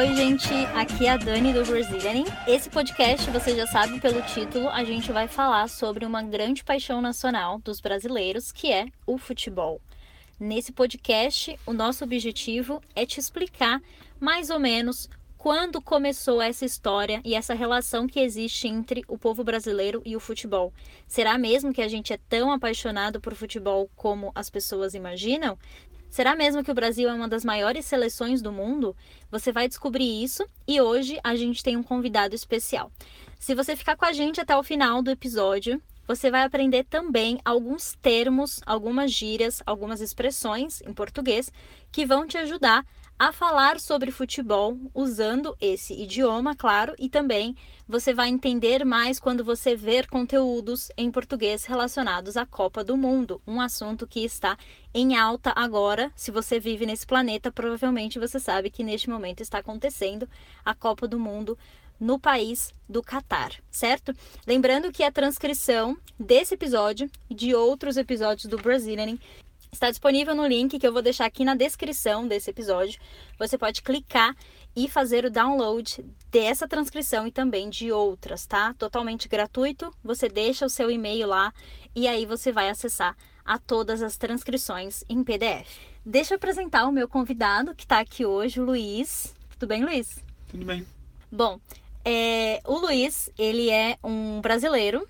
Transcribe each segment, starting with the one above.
Oi, gente, aqui é a Dani do Brazilian. Esse podcast, você já sabe pelo título, a gente vai falar sobre uma grande paixão nacional dos brasileiros, que é o futebol. Nesse podcast, o nosso objetivo é te explicar mais ou menos quando começou essa história e essa relação que existe entre o povo brasileiro e o futebol. Será mesmo que a gente é tão apaixonado por futebol como as pessoas imaginam? Será mesmo que o Brasil é uma das maiores seleções do mundo? Você vai descobrir isso e hoje a gente tem um convidado especial. Se você ficar com a gente até o final do episódio, você vai aprender também alguns termos, algumas gírias, algumas expressões em português que vão te ajudar falar sobre futebol usando esse idioma, claro, e também você vai entender mais quando você ver conteúdos em português relacionados à Copa do Mundo, um assunto que está em alta agora. Se você vive nesse planeta, provavelmente você sabe que neste momento está acontecendo a Copa do Mundo no país do Catar, certo? Lembrando que a transcrição desse episódio e de outros episódios do Brazilian Está disponível no link que eu vou deixar aqui na descrição desse episódio. Você pode clicar e fazer o download dessa transcrição e também de outras, tá? Totalmente gratuito. Você deixa o seu e-mail lá e aí você vai acessar a todas as transcrições em PDF. Deixa eu apresentar o meu convidado que está aqui hoje, o Luiz. Tudo bem, Luiz? Tudo bem. Bom, é, o Luiz, ele é um brasileiro.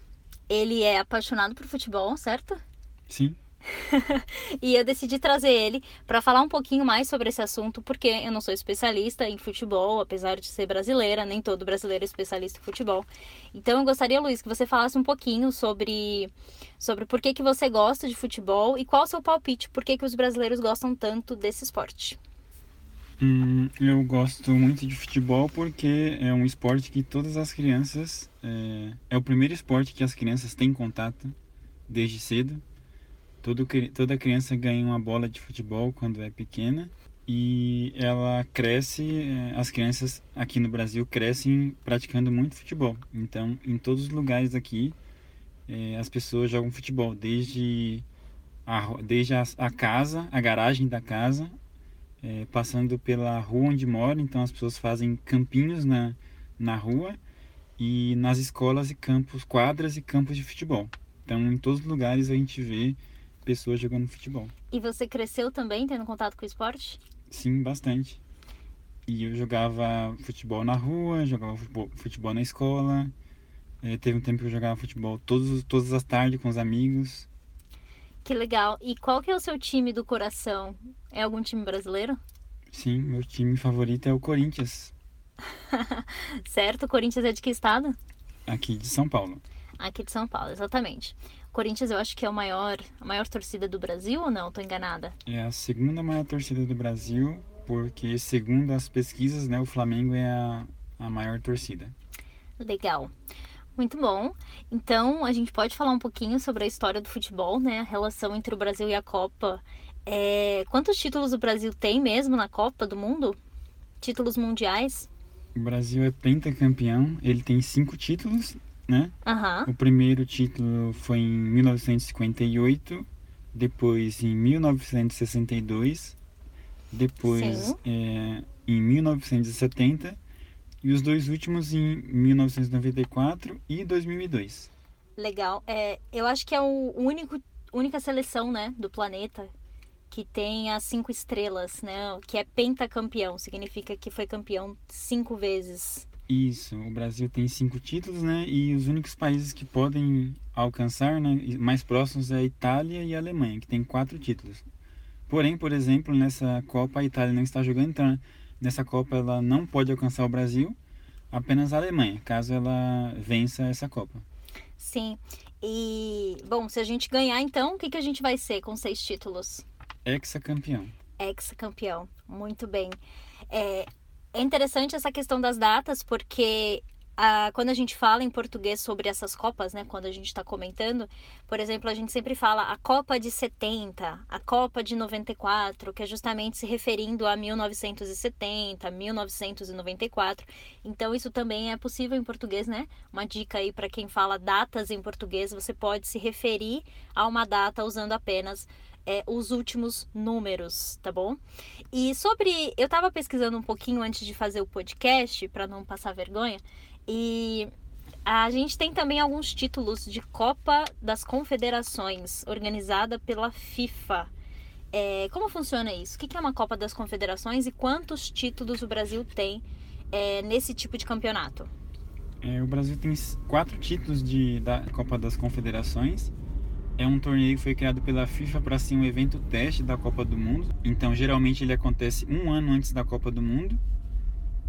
Ele é apaixonado por futebol, certo? Sim. e eu decidi trazer ele para falar um pouquinho mais sobre esse assunto, porque eu não sou especialista em futebol, apesar de ser brasileira, nem todo brasileiro é especialista em futebol. Então eu gostaria, Luiz, que você falasse um pouquinho sobre, sobre por que, que você gosta de futebol e qual o seu palpite, por que, que os brasileiros gostam tanto desse esporte. Hum, eu gosto muito de futebol porque é um esporte que todas as crianças. É, é o primeiro esporte que as crianças têm contato desde cedo. Todo, toda criança ganha uma bola de futebol quando é pequena e ela cresce, eh, as crianças aqui no Brasil crescem praticando muito futebol. Então, em todos os lugares aqui, é, as pessoas jogam futebol, desde a, desde a, a casa, a garagem da casa, é, passando pela rua onde mora. Então, as pessoas fazem campinhos na, na rua e nas escolas e campos, quadras e campos de futebol. Então, em todos os lugares a gente vê pessoas jogando futebol. E você cresceu também tendo contato com o esporte? Sim, bastante. E eu jogava futebol na rua, jogava futebol, na escola. É, teve um tempo que eu jogava futebol todos, todas as tardes com os amigos. Que legal. E qual que é o seu time do coração? É algum time brasileiro? Sim, meu time favorito é o Corinthians. certo, o Corinthians é de que estado? Aqui de São Paulo. Aqui de São Paulo, exatamente. Corinthians eu acho que é o maior, a maior torcida do Brasil ou não? Tô enganada? É a segunda maior torcida do Brasil, porque segundo as pesquisas, né, o Flamengo é a, a maior torcida. Legal. Muito bom. Então, a gente pode falar um pouquinho sobre a história do futebol, né? A relação entre o Brasil e a Copa. É... Quantos títulos o Brasil tem mesmo na Copa do Mundo? Títulos mundiais? O Brasil é pentacampeão. Ele tem cinco títulos né? Uhum. O primeiro título foi em 1958, depois em 1962, depois é, em 1970 e os dois últimos em 1994 e 2002. Legal. É, eu acho que é o único única seleção, né, do planeta que tem as cinco estrelas, né, que é pentacampeão, significa que foi campeão cinco vezes isso, o Brasil tem cinco títulos, né? E os únicos países que podem alcançar, né, mais próximos é a Itália e a Alemanha, que tem quatro títulos. Porém, por exemplo, nessa Copa a Itália não está jogando, então nessa Copa ela não pode alcançar o Brasil, apenas a Alemanha, caso ela vença essa Copa. Sim. E, bom, se a gente ganhar, então, o que, que a gente vai ser com seis títulos? Ex-campeão. Ex-campeão. Muito bem. É, é interessante essa questão das datas, porque ah, quando a gente fala em português sobre essas Copas, né, quando a gente está comentando, por exemplo, a gente sempre fala a Copa de 70, a Copa de 94, que é justamente se referindo a 1970, 1994. Então, isso também é possível em português, né? Uma dica aí para quem fala datas em português, você pode se referir a uma data usando apenas é, os últimos números, tá bom? E sobre. Eu tava pesquisando um pouquinho antes de fazer o podcast, para não passar vergonha, e a gente tem também alguns títulos de Copa das Confederações, organizada pela FIFA. É, como funciona isso? O que é uma Copa das Confederações e quantos títulos o Brasil tem é, nesse tipo de campeonato? É, o Brasil tem quatro títulos de, da Copa das Confederações. É um torneio que foi criado pela FIFA para ser um evento teste da Copa do Mundo. Então, geralmente, ele acontece um ano antes da Copa do Mundo.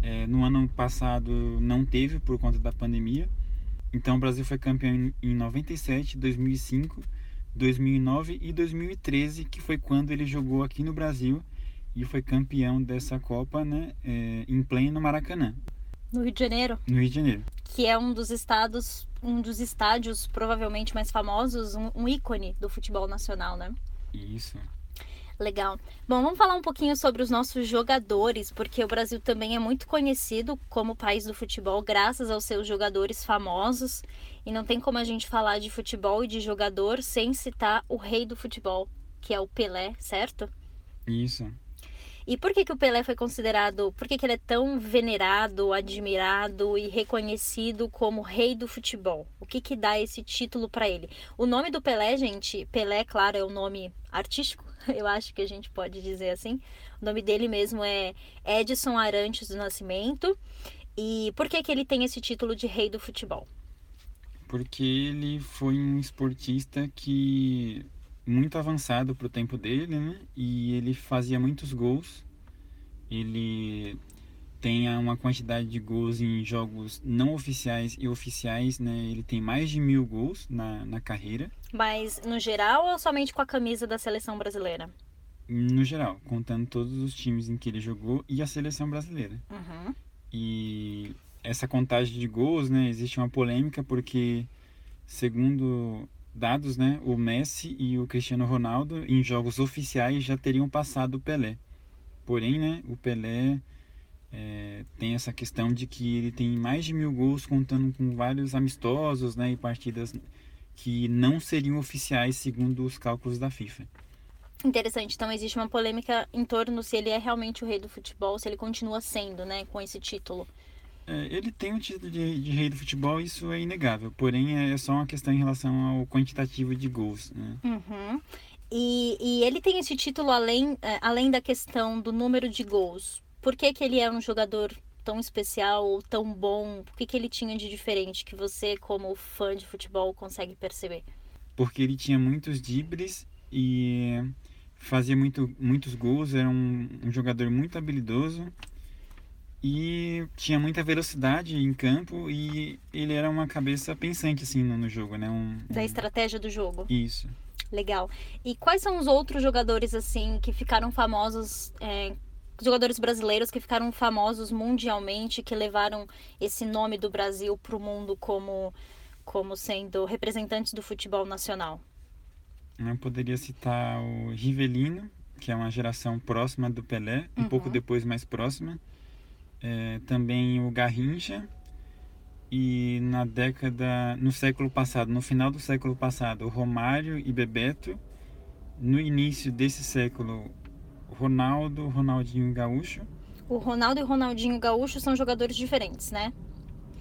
É, no ano passado não teve por conta da pandemia. Então, o Brasil foi campeão em 97, 2005, 2009 e 2013, que foi quando ele jogou aqui no Brasil e foi campeão dessa Copa né, é, em pleno Maracanã. No Rio de Janeiro? No Rio de Janeiro. Que é um dos estados, um dos estádios provavelmente mais famosos, um, um ícone do futebol nacional, né? Isso. Legal. Bom, vamos falar um pouquinho sobre os nossos jogadores, porque o Brasil também é muito conhecido como país do futebol, graças aos seus jogadores famosos. E não tem como a gente falar de futebol e de jogador sem citar o rei do futebol, que é o Pelé, certo? Isso. E por que, que o Pelé foi considerado, por que, que ele é tão venerado, admirado e reconhecido como rei do futebol? O que, que dá esse título para ele? O nome do Pelé, gente, Pelé, claro, é o um nome artístico, eu acho que a gente pode dizer assim. O nome dele mesmo é Edson Arantes do Nascimento. E por que, que ele tem esse título de rei do futebol? Porque ele foi um esportista que muito avançado para o tempo dele, né? E ele fazia muitos gols. Ele tem uma quantidade de gols em jogos não oficiais e oficiais, né? Ele tem mais de mil gols na, na carreira. Mas no geral ou somente com a camisa da seleção brasileira? No geral, contando todos os times em que ele jogou e a seleção brasileira. Uhum. E essa contagem de gols, né? Existe uma polêmica porque, segundo dados, né, o Messi e o Cristiano Ronaldo em jogos oficiais já teriam passado o Pelé. Porém, né, o Pelé é, tem essa questão de que ele tem mais de mil gols contando com vários amistosos, né, e partidas que não seriam oficiais segundo os cálculos da FIFA. Interessante. Então existe uma polêmica em torno se ele é realmente o rei do futebol, se ele continua sendo, né, com esse título. É, ele tem o título de, de, rei do futebol, isso é inegável. Porém, é só uma questão em relação ao quantitativo de gols. Né? Uhum. E, e, ele tem esse título além, é, além da questão do número de gols. Por que, que ele é um jogador tão especial tão bom? O que, que ele tinha de diferente que você, como fã de futebol, consegue perceber? Porque ele tinha muitos dribles e fazia muito, muitos gols, era um, um jogador muito habilidoso e tinha muita velocidade em campo e ele era uma cabeça pensante assim no, no jogo, né? Um, da estratégia do jogo. Isso. Legal. E quais são os outros jogadores assim que ficaram famosos, é, jogadores brasileiros que ficaram famosos mundialmente, que levaram esse nome do Brasil para o mundo como como sendo representantes do futebol nacional? Eu poderia citar o Rivelino, que é uma geração próxima do Pelé, um uhum. pouco depois mais próxima é, também o Garrincha e na década, no século passado, no final do século passado, Romário e Bebeto, no início desse século, Ronaldo, Ronaldinho Gaúcho. O Ronaldo e o Ronaldinho Gaúcho são jogadores diferentes, né?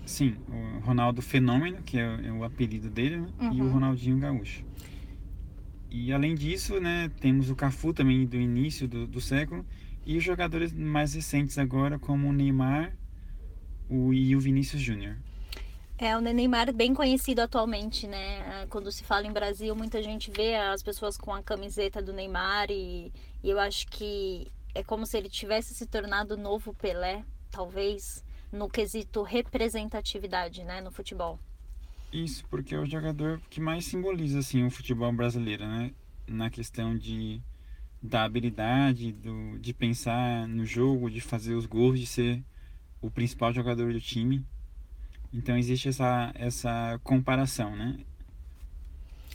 Sim, o Ronaldo Fenômeno, que é, é o apelido dele, né? uhum. e o uhum. Ronaldinho Gaúcho. E além disso, né, temos o Cafu também do início do, do século e os jogadores mais recentes agora, como o Neymar o, e o Vinícius Júnior. É, o Neymar bem conhecido atualmente, né? É, quando se fala em Brasil, muita gente vê as pessoas com a camiseta do Neymar e, e eu acho que é como se ele tivesse se tornado o novo Pelé, talvez, no quesito representatividade, né, no futebol. Isso, porque é o jogador que mais simboliza assim o futebol brasileiro, né? Na questão de da habilidade, do, de pensar no jogo, de fazer os gols, de ser o principal jogador do time. Então existe essa, essa comparação, né?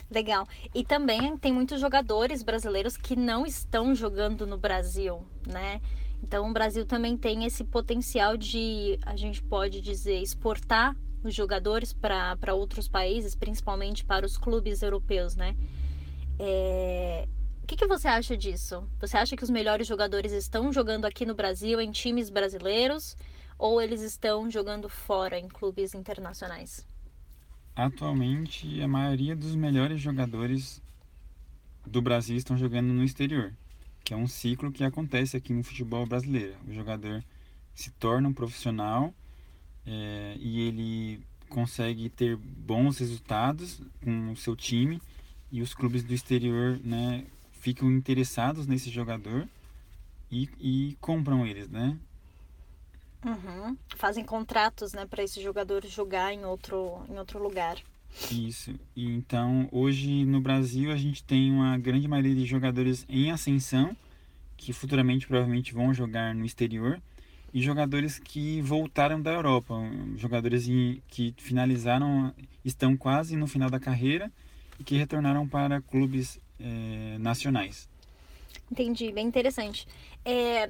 Legal. E também tem muitos jogadores brasileiros que não estão jogando no Brasil, né? Então o Brasil também tem esse potencial de, a gente pode dizer, exportar os jogadores para outros países, principalmente para os clubes europeus, né? É, O que, que você acha disso? Você acha que os melhores jogadores estão jogando aqui no Brasil, em times brasileiros, ou eles estão jogando fora, em clubes internacionais? Atualmente, a maioria dos melhores jogadores do Brasil estão jogando no exterior, que é um ciclo que acontece aqui no futebol brasileiro. O jogador se torna um profissional é, e ele consegue ter bons resultados com o seu time e os clubes do exterior né, ficam interessados nesse jogador e, e compram eles, né? Uhum. Fazem contratos, né, para esse jogador jogar em outro, em outro lugar. Isso. E então, hoje no Brasil a gente tem uma grande maioria de jogadores em ascensão que futuramente provavelmente vão jogar no exterior e jogadores que voltaram da Europa, jogadores que finalizaram, estão quase no final da carreira e que retornaram para clubes é, nacionais. Entendi, bem interessante. É,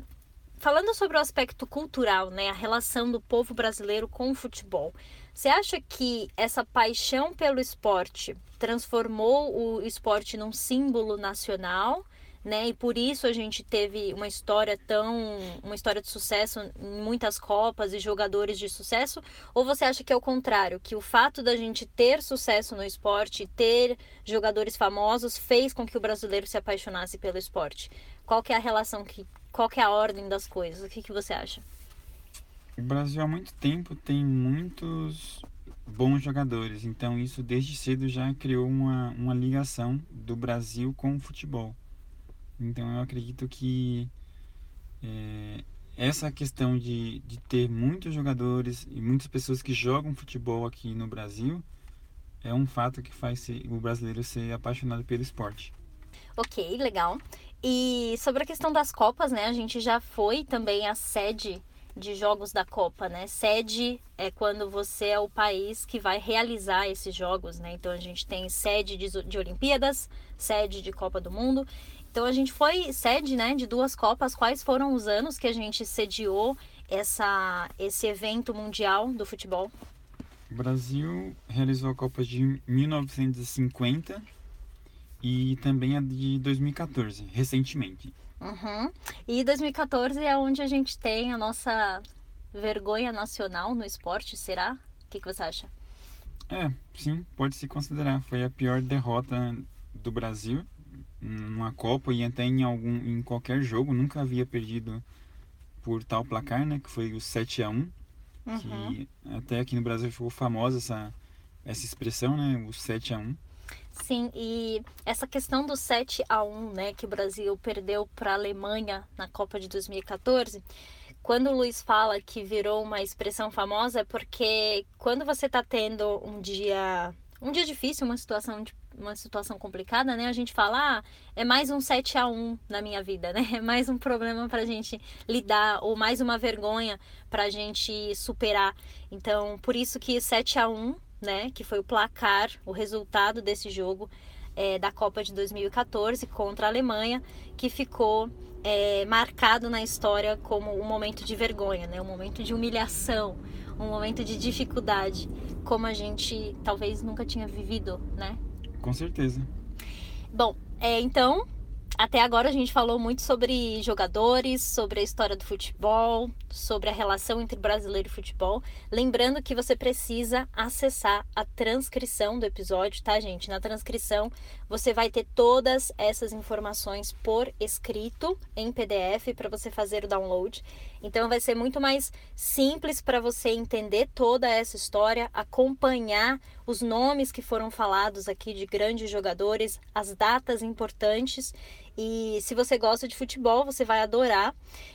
falando sobre o aspecto cultural, né, a relação do povo brasileiro com o futebol, você acha que essa paixão pelo esporte transformou o esporte num símbolo nacional? Né? E por isso a gente teve uma história tão, uma história de sucesso em muitas copas e jogadores de sucesso? Ou você acha que é o contrário, que o fato da gente ter sucesso no esporte, ter jogadores famosos, fez com que o brasileiro se apaixonasse pelo esporte? Qual que é a relação que, qual que é a ordem das coisas? O que que você acha? O Brasil há muito tempo tem muitos bons jogadores, então isso desde cedo já criou uma, uma ligação do Brasil com o futebol. Então eu acredito que é, essa questão de, de ter muitos jogadores e muitas pessoas que jogam futebol aqui no Brasil é um fato que faz o brasileiro ser apaixonado pelo esporte. Ok, legal. E sobre a questão das Copas, né? A gente já foi também a sede de jogos da Copa, né? Sede é quando você é o país que vai realizar esses jogos, né? Então a gente tem sede de, de Olimpíadas, sede de Copa do Mundo então a gente foi sede, né, de duas copas. Quais foram os anos que a gente sediou essa esse evento mundial do futebol? O Brasil realizou a Copa de 1950 e também a de 2014, recentemente. Uhum. E 2014 é onde a gente tem a nossa vergonha nacional no esporte, será? O que, que você acha? É, sim, pode se considerar. Foi a pior derrota do Brasil numa Copa e até em algum em qualquer jogo, nunca havia perdido por tal placar, né, que foi o 7 a 1, uhum. que até aqui no Brasil ficou famosa essa essa expressão, né, o 7 a 1. Sim, e essa questão do 7 a 1, né, que o Brasil perdeu para a Alemanha na Copa de 2014, quando o Luiz fala que virou uma expressão famosa é porque quando você está tendo um dia um dia difícil, uma situação de uma situação complicada, né? A gente fala, ah, é mais um 7 a 1 na minha vida, né? É mais um problema pra gente lidar ou mais uma vergonha pra gente superar. Então, por isso que 7 a 1, né, que foi o placar, o resultado desse jogo é, da Copa de 2014 contra a Alemanha, que ficou é, marcado na história como um momento de vergonha, né? Um momento de humilhação, um momento de dificuldade, como a gente talvez nunca tinha vivido, né? Com certeza. Bom, é, então, até agora a gente falou muito sobre jogadores, sobre a história do futebol, sobre a relação entre brasileiro e futebol. Lembrando que você precisa acessar a transcrição do episódio, tá, gente? Na transcrição você vai ter todas essas informações por escrito em PDF para você fazer o download. Então vai ser muito mais simples para você entender toda essa história, acompanhar os nomes que foram falados aqui de grandes jogadores, as datas importantes. E se você gosta de futebol, você vai adorar.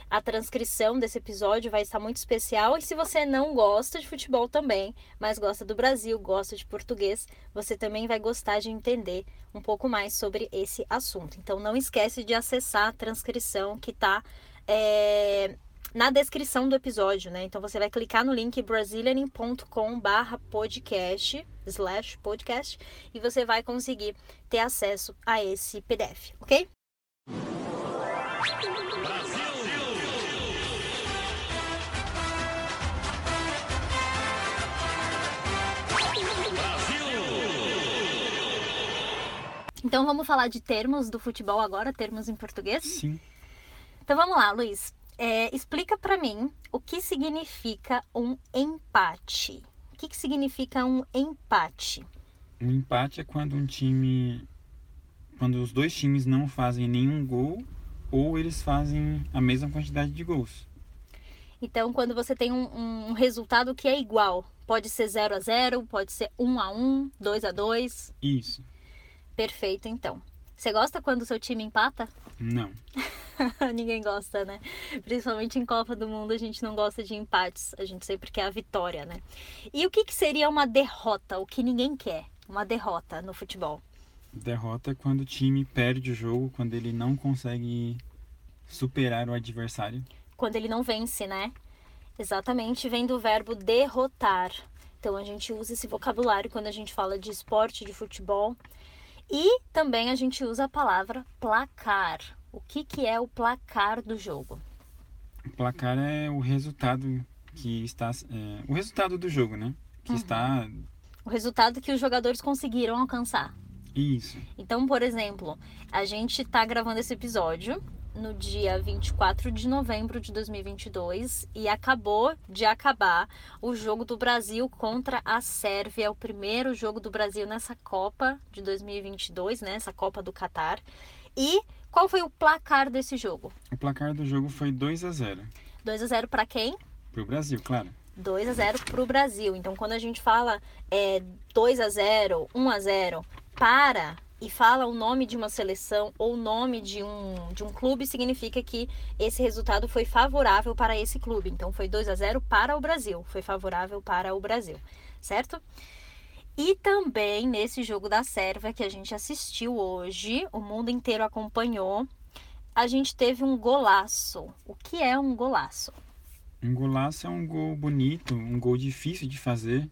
A transcrição desse episódio vai estar muito especial. E se você não gosta de futebol também, mas gosta do Brasil, gosta de português, você também vai gostar de entender um pouco mais sobre esse assunto. Então não esquece de acessar a transcrição que está é, na descrição do episódio, né? Então você vai clicar no link brazilian.com/podcast slash podcast e você vai conseguir ter acesso a esse PDF, ok? Então vamos falar de termos do futebol agora, termos em português? Sim. Então vamos lá, Luiz. É, explica para mim o que significa um empate. O que, que significa um empate? Um empate é quando um time. Quando os dois times não fazem nenhum gol ou eles fazem a mesma quantidade de gols. Então, quando você tem um, um resultado que é igual, pode ser 0 a 0 pode ser 1 a 1 2 a 2 Isso. Perfeito, então. Você gosta quando o seu time empata? Não. Ninguém gosta, né? Principalmente em Copa do Mundo, a gente não gosta de empates. A gente sempre quer a vitória, né? E o que, que seria uma derrota? O que ninguém quer? Uma derrota no futebol. Derrota é quando o time perde o jogo, quando ele não consegue superar o adversário. Quando ele não vence, né? Exatamente, vem do verbo derrotar. Então a gente usa esse vocabulário quando a gente fala de esporte, de futebol. E também a gente usa a palavra placar. O que, que é o placar do jogo? O placar é o resultado que está. É, o resultado do jogo, né? Que Uhum. está. O resultado que os jogadores conseguiram alcançar. Isso. Então, por exemplo, a gente tá gravando esse episódio no dia 24 de novembro de 2022 e acabou de acabar o jogo do Brasil contra a Sérvia, o primeiro jogo do Brasil nessa Copa de 2022, né, essa Copa do Catar. E qual foi o placar desse jogo? O placar do jogo foi 2 a 0 2 a 0 para quem? pro Brasil, claro. 2 a 0 para o Brasil. Então, quando a gente fala é, 2 a 0, 1 a 0 para e fala o nome de uma seleção ou o nome de um, de um clube, significa que esse resultado foi favorável para esse clube. Então, foi 2 a 0 para o Brasil, foi favorável para o Brasil, certo? E também nesse jogo da Sérvia que a gente assistiu hoje, o mundo inteiro acompanhou, a gente teve um golaço. O que é um golaço? Um golaço é um gol bonito, um gol difícil de fazer,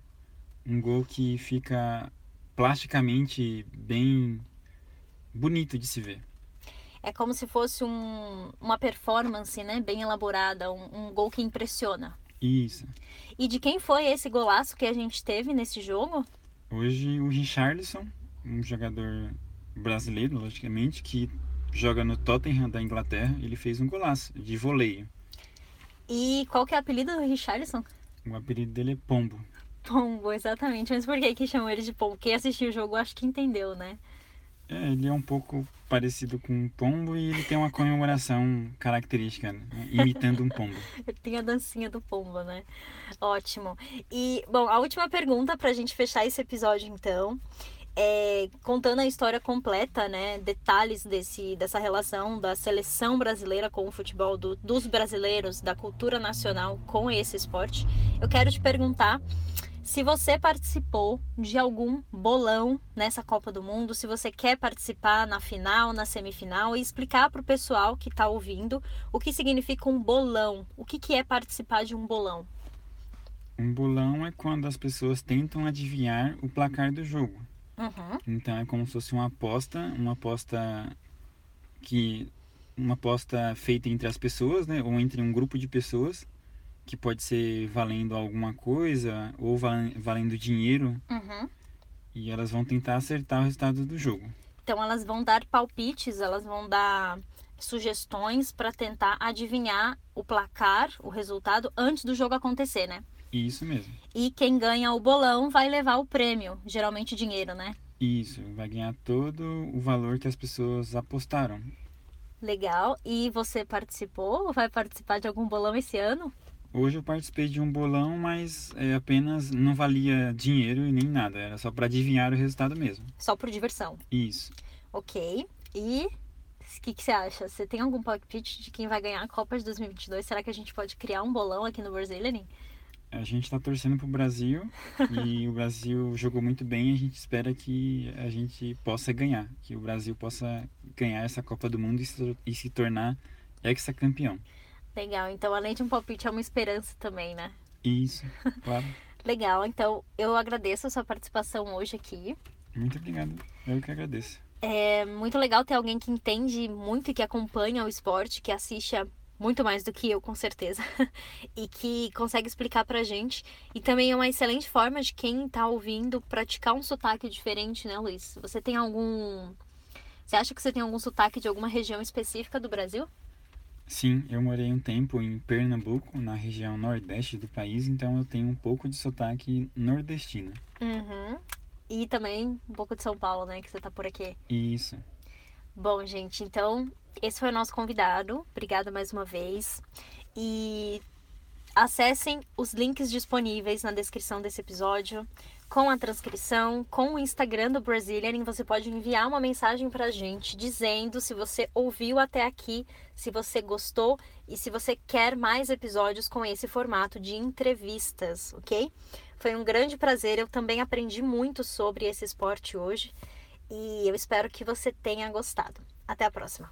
um gol que fica plasticamente bem bonito de se ver. É como se fosse um, uma performance, né? Bem elaborada, um, um gol que impressiona. Isso. E de quem foi esse golaço que a gente teve nesse jogo? Hoje o Richarlison, um jogador brasileiro, logicamente, que joga no Tottenham da Inglaterra, ele fez um golaço de voleio. E qual que é o apelido do Richarlison? O apelido dele é Pombo. Pombo, exatamente. Mas por que que chamam ele de Pombo? Quem assistiu o jogo acho que entendeu, né? É, ele é um pouco parecido com um pombo e ele tem uma comemoração característica, né? imitando um pombo. Ele tem a dancinha do pombo, né? Ótimo. E, bom, a última pergunta pra gente fechar esse episódio, então, é contando a história completa, né? Detalhes desse, dessa relação da seleção brasileira com o futebol, do- dos brasileiros, da cultura nacional com esse esporte. Eu quero te perguntar se você participou de algum bolão nessa Copa do Mundo, se você quer participar na final, na semifinal e explicar para o pessoal que está ouvindo o que significa um bolão, o que, que é participar de um bolão. Um bolão é quando as pessoas tentam adivinhar o placar do jogo. Uhum. Então é como se fosse uma aposta, uma aposta que uma aposta feita entre as pessoas, né, ou entre um grupo de pessoas, que pode ser valendo alguma coisa ou val- valendo dinheiro, Uhum. e elas vão tentar acertar o resultado do jogo. Então elas vão dar palpites, elas vão dar sugestões para tentar adivinhar o placar, o resultado antes do jogo acontecer, né? Isso mesmo. E quem ganha o bolão vai levar o prêmio, geralmente dinheiro, né? Isso, vai ganhar todo o valor que as pessoas apostaram. Legal. E você participou? Vai participar de algum bolão esse ano? Hoje eu participei de um bolão, mas é, apenas não valia dinheiro e nem nada, era só para adivinhar o resultado mesmo. Só por diversão. Isso. Ok. E o que, que você acha? Você tem algum palpite de quem vai ganhar a Copa de 2022? Será que a gente pode criar um bolão aqui no Brazilian? A gente está torcendo pro Brasil e o Brasil jogou muito bem. A gente espera que a gente possa ganhar, que o Brasil possa ganhar essa Copa do Mundo e se, e se tornar ex-campeão. Legal. Então, além de um palpite, é uma esperança também, né? Isso, claro. Legal. Então, eu agradeço a sua participação hoje aqui. Muito obrigado. Eu que agradeço. É muito legal ter alguém que entende muito e que acompanha o esporte, que assiste a muito mais do que eu, com certeza, e que consegue explicar pra gente. E também é uma excelente forma de quem tá ouvindo praticar um sotaque diferente, né, Luiz? Você tem algum Você acha que você tem algum sotaque de alguma região específica do Brasil? Sim, eu morei um tempo em Pernambuco, na região nordeste do país, então eu tenho um pouco de sotaque nordestino. Uhum. E também um pouco de São Paulo, né? Que você tá por aqui. Isso. Bom, gente, então esse foi o nosso convidado. Obrigada mais uma vez. E acessem os links disponíveis na descrição desse episódio com a transcrição, com o Instagram do Brazilian, você pode enviar uma mensagem para a gente dizendo se você ouviu até aqui, se você gostou e se você quer mais episódios com esse formato de entrevistas, ok? Foi um grande prazer, eu também aprendi muito sobre esse esporte hoje e eu espero que você tenha gostado. Até a próxima!